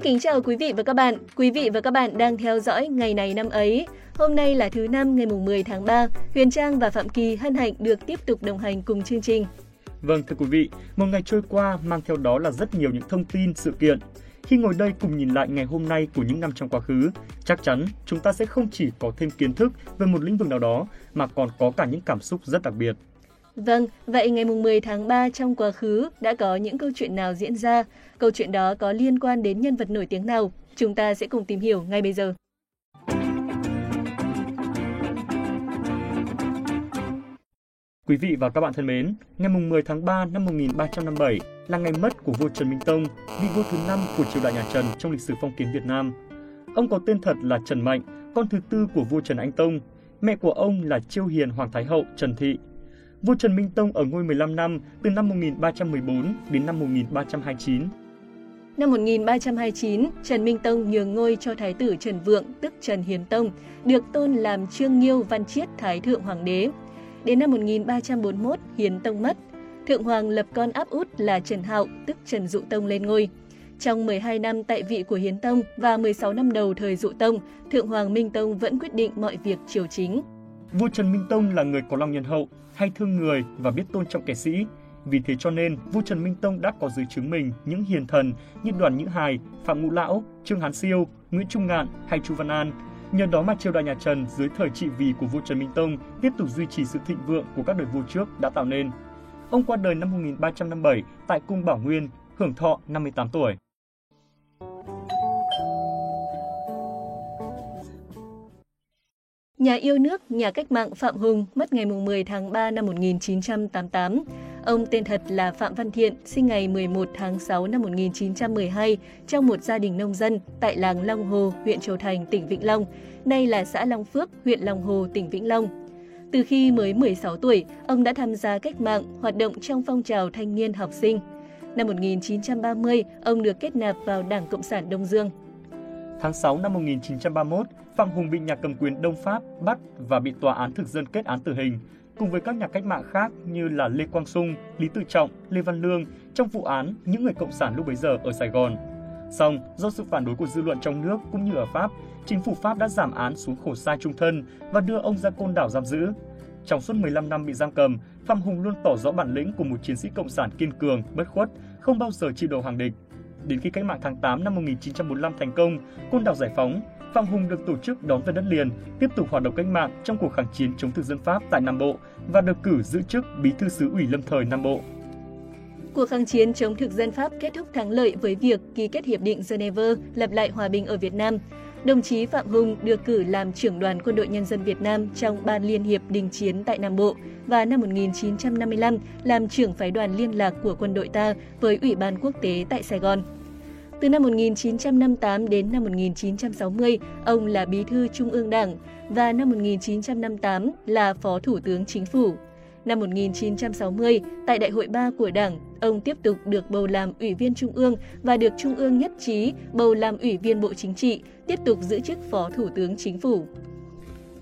Xin kính chào quý vị và các bạn. Quý vị và các bạn đang theo dõi ngày này năm ấy. Hôm nay là thứ năm ngày mùng 10 tháng 3. Huyền Trang và Phạm Kỳ hân hạnh được tiếp tục đồng hành cùng chương trình. Vâng thưa quý vị, một ngày trôi qua mang theo đó là rất nhiều những thông tin, sự kiện. Khi ngồi đây cùng nhìn lại ngày hôm nay của những năm trong quá khứ, chắc chắn chúng ta sẽ không chỉ có thêm kiến thức về một lĩnh vực nào đó mà còn có cả những cảm xúc rất đặc biệt. Vâng, vậy ngày mùng 10 tháng 3 trong quá khứ đã có những câu chuyện nào diễn ra? Câu chuyện đó có liên quan đến nhân vật nổi tiếng nào? Chúng ta sẽ cùng tìm hiểu ngay bây giờ. Quý vị và các bạn thân mến, ngày mùng 10 tháng 3 năm 1357 là ngày mất của vua Trần Minh Tông, vị vua thứ năm của triều đại nhà Trần trong lịch sử phong kiến Việt Nam. Ông có tên thật là Trần Mạnh, con thứ tư của vua Trần Anh Tông. Mẹ của ông là Chiêu Hiền Hoàng Thái Hậu Trần Thị. Vua Trần Minh Tông ở ngôi 15 năm, từ năm 1314 đến năm 1329. Năm 1329, Trần Minh Tông nhường ngôi cho Thái tử Trần Vượng, tức Trần Hiền Tông, được tôn làm Trương Nghiêu Văn Chiết Thái Thượng Hoàng đế. Đến năm 1341, Hiến Tông mất. Thượng Hoàng lập con áp út là Trần Hạo, tức Trần Dụ Tông lên ngôi. Trong 12 năm tại vị của Hiến Tông và 16 năm đầu thời Dụ Tông, Thượng Hoàng Minh Tông vẫn quyết định mọi việc triều chính. Vua Trần Minh Tông là người có lòng nhân hậu, hay thương người và biết tôn trọng kẻ sĩ. Vì thế cho nên, vua Trần Minh Tông đã có dưới chứng mình những hiền thần như Đoàn Nhữ Hài, Phạm Ngũ Lão, Trương Hán Siêu, Nguyễn Trung Ngạn hay Chu Văn An. Nhờ đó mà triều đại nhà Trần dưới thời trị vì của vua Trần Minh Tông tiếp tục duy trì sự thịnh vượng của các đời vua trước đã tạo nên. Ông qua đời năm 1357 tại cung Bảo Nguyên, hưởng thọ 58 tuổi. Nhà yêu nước, nhà cách mạng Phạm Hùng mất ngày 10 tháng 3 năm 1988. Ông tên thật là Phạm Văn Thiện, sinh ngày 11 tháng 6 năm 1912 trong một gia đình nông dân tại làng Long Hồ, huyện Châu Thành, tỉnh Vĩnh Long. Nay là xã Long Phước, huyện Long Hồ, tỉnh Vĩnh Long. Từ khi mới 16 tuổi, ông đã tham gia cách mạng, hoạt động trong phong trào thanh niên học sinh. Năm 1930, ông được kết nạp vào Đảng Cộng sản Đông Dương. Tháng 6 năm 1931, Phạm Hùng bị nhà cầm quyền Đông Pháp bắt và bị tòa án thực dân kết án tử hình, cùng với các nhà cách mạng khác như là Lê Quang Sung, Lý Tự Trọng, Lê Văn Lương trong vụ án những người cộng sản lúc bấy giờ ở Sài Gòn. Song, do sự phản đối của dư luận trong nước cũng như ở Pháp, chính phủ Pháp đã giảm án xuống khổ sai trung thân và đưa ông ra côn đảo giam giữ. Trong suốt 15 năm bị giam cầm, Phạm Hùng luôn tỏ rõ bản lĩnh của một chiến sĩ cộng sản kiên cường, bất khuất, không bao giờ chịu đầu hàng địch. Đến khi cách mạng tháng 8 năm 1945 thành công, côn đảo giải phóng, Phạm Hùng được tổ chức đón về đất liền, tiếp tục hoạt động cách mạng trong cuộc kháng chiến chống thực dân Pháp tại Nam Bộ và được cử giữ chức Bí thư xứ ủy lâm thời Nam Bộ. Cuộc kháng chiến chống thực dân Pháp kết thúc thắng lợi với việc ký kết hiệp định Geneva lập lại hòa bình ở Việt Nam. Đồng chí Phạm Hùng được cử làm trưởng đoàn quân đội nhân dân Việt Nam trong Ban Liên hiệp đình chiến tại Nam Bộ và năm 1955 làm trưởng phái đoàn liên lạc của quân đội ta với Ủy ban quốc tế tại Sài Gòn. Từ năm 1958 đến năm 1960, ông là bí thư Trung ương Đảng và năm 1958 là Phó Thủ tướng Chính phủ. Năm 1960, tại Đại hội 3 của Đảng, ông tiếp tục được bầu làm Ủy viên Trung ương và được Trung ương nhất trí bầu làm Ủy viên Bộ Chính trị, tiếp tục giữ chức Phó Thủ tướng Chính phủ.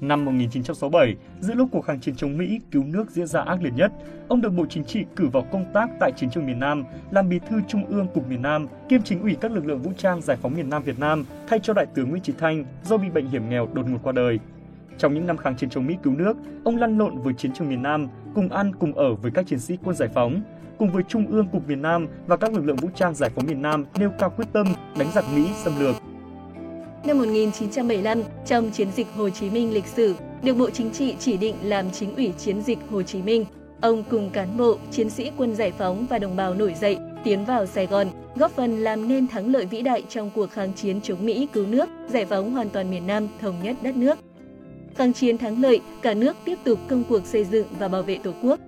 Năm 1967, giữa lúc cuộc kháng chiến chống Mỹ cứu nước diễn ra ác liệt nhất, ông được Bộ Chính trị cử vào công tác tại chiến trường miền Nam, làm bí thư Trung ương Cục miền Nam, kiêm chính ủy các lực lượng vũ trang giải phóng miền Nam Việt Nam, thay cho đại tướng Nguyễn Chí Thanh do bị bệnh hiểm nghèo đột ngột qua đời. Trong những năm kháng chiến chống Mỹ cứu nước, ông lăn lộn với chiến trường miền Nam, cùng ăn cùng ở với các chiến sĩ quân giải phóng, cùng với Trung ương Cục miền Nam và các lực lượng vũ trang giải phóng miền Nam nêu cao quyết tâm đánh giặc Mỹ xâm lược, Năm 1975, trong chiến dịch Hồ Chí Minh lịch sử, được Bộ Chính trị chỉ định làm chính ủy chiến dịch Hồ Chí Minh. Ông cùng cán bộ, chiến sĩ quân giải phóng và đồng bào nổi dậy tiến vào Sài Gòn, góp phần làm nên thắng lợi vĩ đại trong cuộc kháng chiến chống Mỹ cứu nước, giải phóng hoàn toàn miền Nam, thống nhất đất nước. Kháng chiến thắng lợi, cả nước tiếp tục công cuộc xây dựng và bảo vệ Tổ quốc.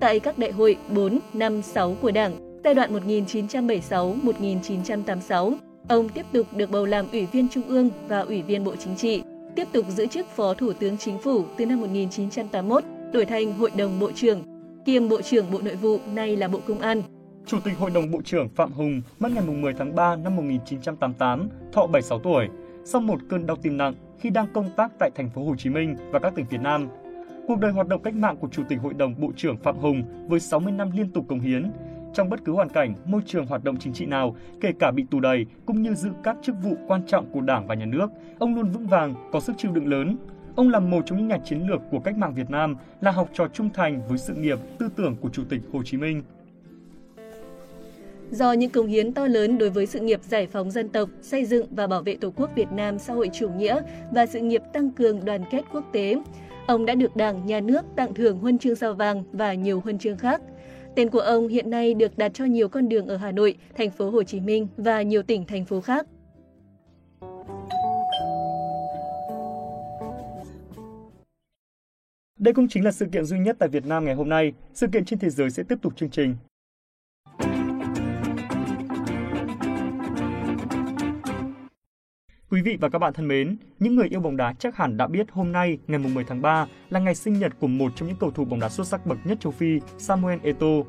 Tại các đại hội 4, 5, 6 của Đảng, giai đoạn 1976-1986, Ông tiếp tục được bầu làm Ủy viên Trung ương và Ủy viên Bộ Chính trị, tiếp tục giữ chức Phó Thủ tướng Chính phủ từ năm 1981, đổi thành Hội đồng Bộ trưởng, kiêm Bộ trưởng Bộ Nội vụ, nay là Bộ Công an. Chủ tịch Hội đồng Bộ trưởng Phạm Hùng mất ngày 10 tháng 3 năm 1988, thọ 76 tuổi, sau một cơn đau tim nặng khi đang công tác tại thành phố Hồ Chí Minh và các tỉnh phía Nam. Cuộc đời hoạt động cách mạng của Chủ tịch Hội đồng Bộ trưởng Phạm Hùng với 60 năm liên tục công hiến, trong bất cứ hoàn cảnh, môi trường hoạt động chính trị nào, kể cả bị tù đầy, cũng như giữ các chức vụ quan trọng của Đảng và Nhà nước. Ông luôn vững vàng, có sức chịu đựng lớn. Ông là một trong những nhà chiến lược của cách mạng Việt Nam, là học trò trung thành với sự nghiệp, tư tưởng của Chủ tịch Hồ Chí Minh. Do những công hiến to lớn đối với sự nghiệp giải phóng dân tộc, xây dựng và bảo vệ Tổ quốc Việt Nam xã hội chủ nghĩa và sự nghiệp tăng cường đoàn kết quốc tế, ông đã được Đảng, Nhà nước tặng thưởng huân chương sao vàng và nhiều huân chương khác. Tên của ông hiện nay được đặt cho nhiều con đường ở Hà Nội, thành phố Hồ Chí Minh và nhiều tỉnh thành phố khác. Đây cũng chính là sự kiện duy nhất tại Việt Nam ngày hôm nay. Sự kiện trên thế giới sẽ tiếp tục chương trình. Quý vị và các bạn thân mến, những người yêu bóng đá chắc hẳn đã biết hôm nay, ngày 10 tháng 3, là ngày sinh nhật của một trong những cầu thủ bóng đá xuất sắc bậc nhất châu Phi, Samuel Eto'o.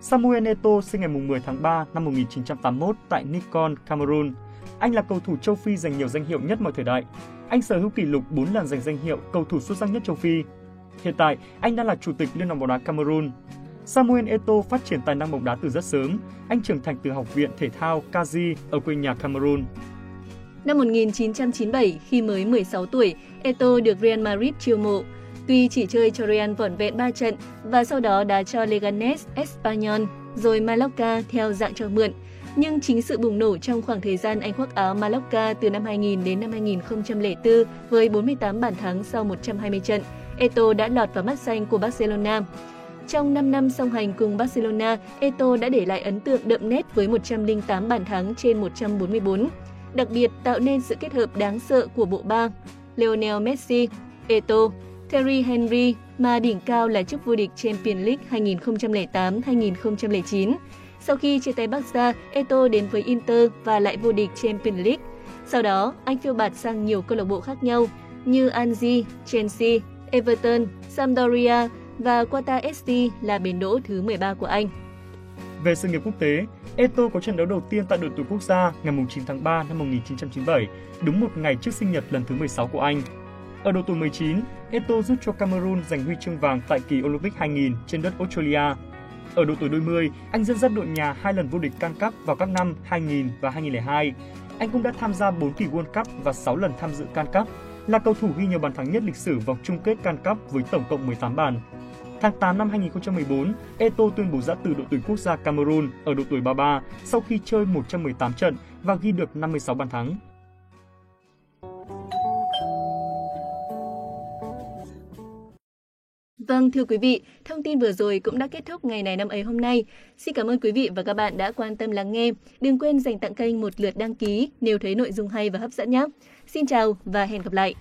Samuel Eto'o sinh ngày 10 tháng 3 năm 1981 tại Nikon, Cameroon. Anh là cầu thủ châu Phi giành nhiều danh hiệu nhất mọi thời đại. Anh sở hữu kỷ lục 4 lần giành danh hiệu cầu thủ xuất sắc nhất châu Phi. Hiện tại, anh đang là chủ tịch Liên đoàn bóng đá Cameroon. Samuel Eto'o phát triển tài năng bóng đá từ rất sớm. Anh trưởng thành từ học viện thể thao Kazi ở quê nhà Cameroon. Năm 1997, khi mới 16 tuổi, Eto được Real Madrid chiêu mộ. Tuy chỉ chơi cho Real vỏn vẹn 3 trận và sau đó đá cho Leganes, Espanyol, rồi Mallorca theo dạng cho mượn, nhưng chính sự bùng nổ trong khoảng thời gian anh khoác áo Mallorca từ năm 2000 đến năm 2004 với 48 bàn thắng sau 120 trận, Eto đã lọt vào mắt xanh của Barcelona. Trong 5 năm song hành cùng Barcelona, Eto đã để lại ấn tượng đậm nét với 108 bàn thắng trên 144 đặc biệt tạo nên sự kết hợp đáng sợ của bộ ba Lionel Messi, Eto, Terry Henry mà đỉnh cao là chức vô địch Champions League 2008-2009. Sau khi chia tay Barca, Eto đến với Inter và lại vô địch Champions League. Sau đó, anh phiêu bạt sang nhiều câu lạc bộ khác nhau như Anzi, Chelsea, Everton, Sampdoria và Qatar SC là bến đỗ thứ 13 của anh. Về sự nghiệp quốc tế, Eto có trận đấu đầu tiên tại đội tuyển quốc gia ngày 9 tháng 3 năm 1997, đúng một ngày trước sinh nhật lần thứ 16 của anh. Ở độ tuổi 19, Eto giúp cho Cameroon giành huy chương vàng tại kỳ Olympic 2000 trên đất Australia. Ở độ tuổi đôi mươi, anh dẫn dắt đội nhà hai lần vô địch Can Cup vào các năm 2000 và 2002. Anh cũng đã tham gia 4 kỳ World Cup và 6 lần tham dự Can Cup, là cầu thủ ghi nhiều bàn thắng nhất lịch sử vòng chung kết Can Cup với tổng cộng 18 bàn. Tháng 8 năm 2014, Eto tuyên bố giã từ đội tuyển quốc gia Cameroon ở độ tuổi 33 sau khi chơi 118 trận và ghi được 56 bàn thắng. Vâng, thưa quý vị, thông tin vừa rồi cũng đã kết thúc ngày này năm ấy hôm nay. Xin cảm ơn quý vị và các bạn đã quan tâm lắng nghe. Đừng quên dành tặng kênh một lượt đăng ký nếu thấy nội dung hay và hấp dẫn nhé. Xin chào và hẹn gặp lại.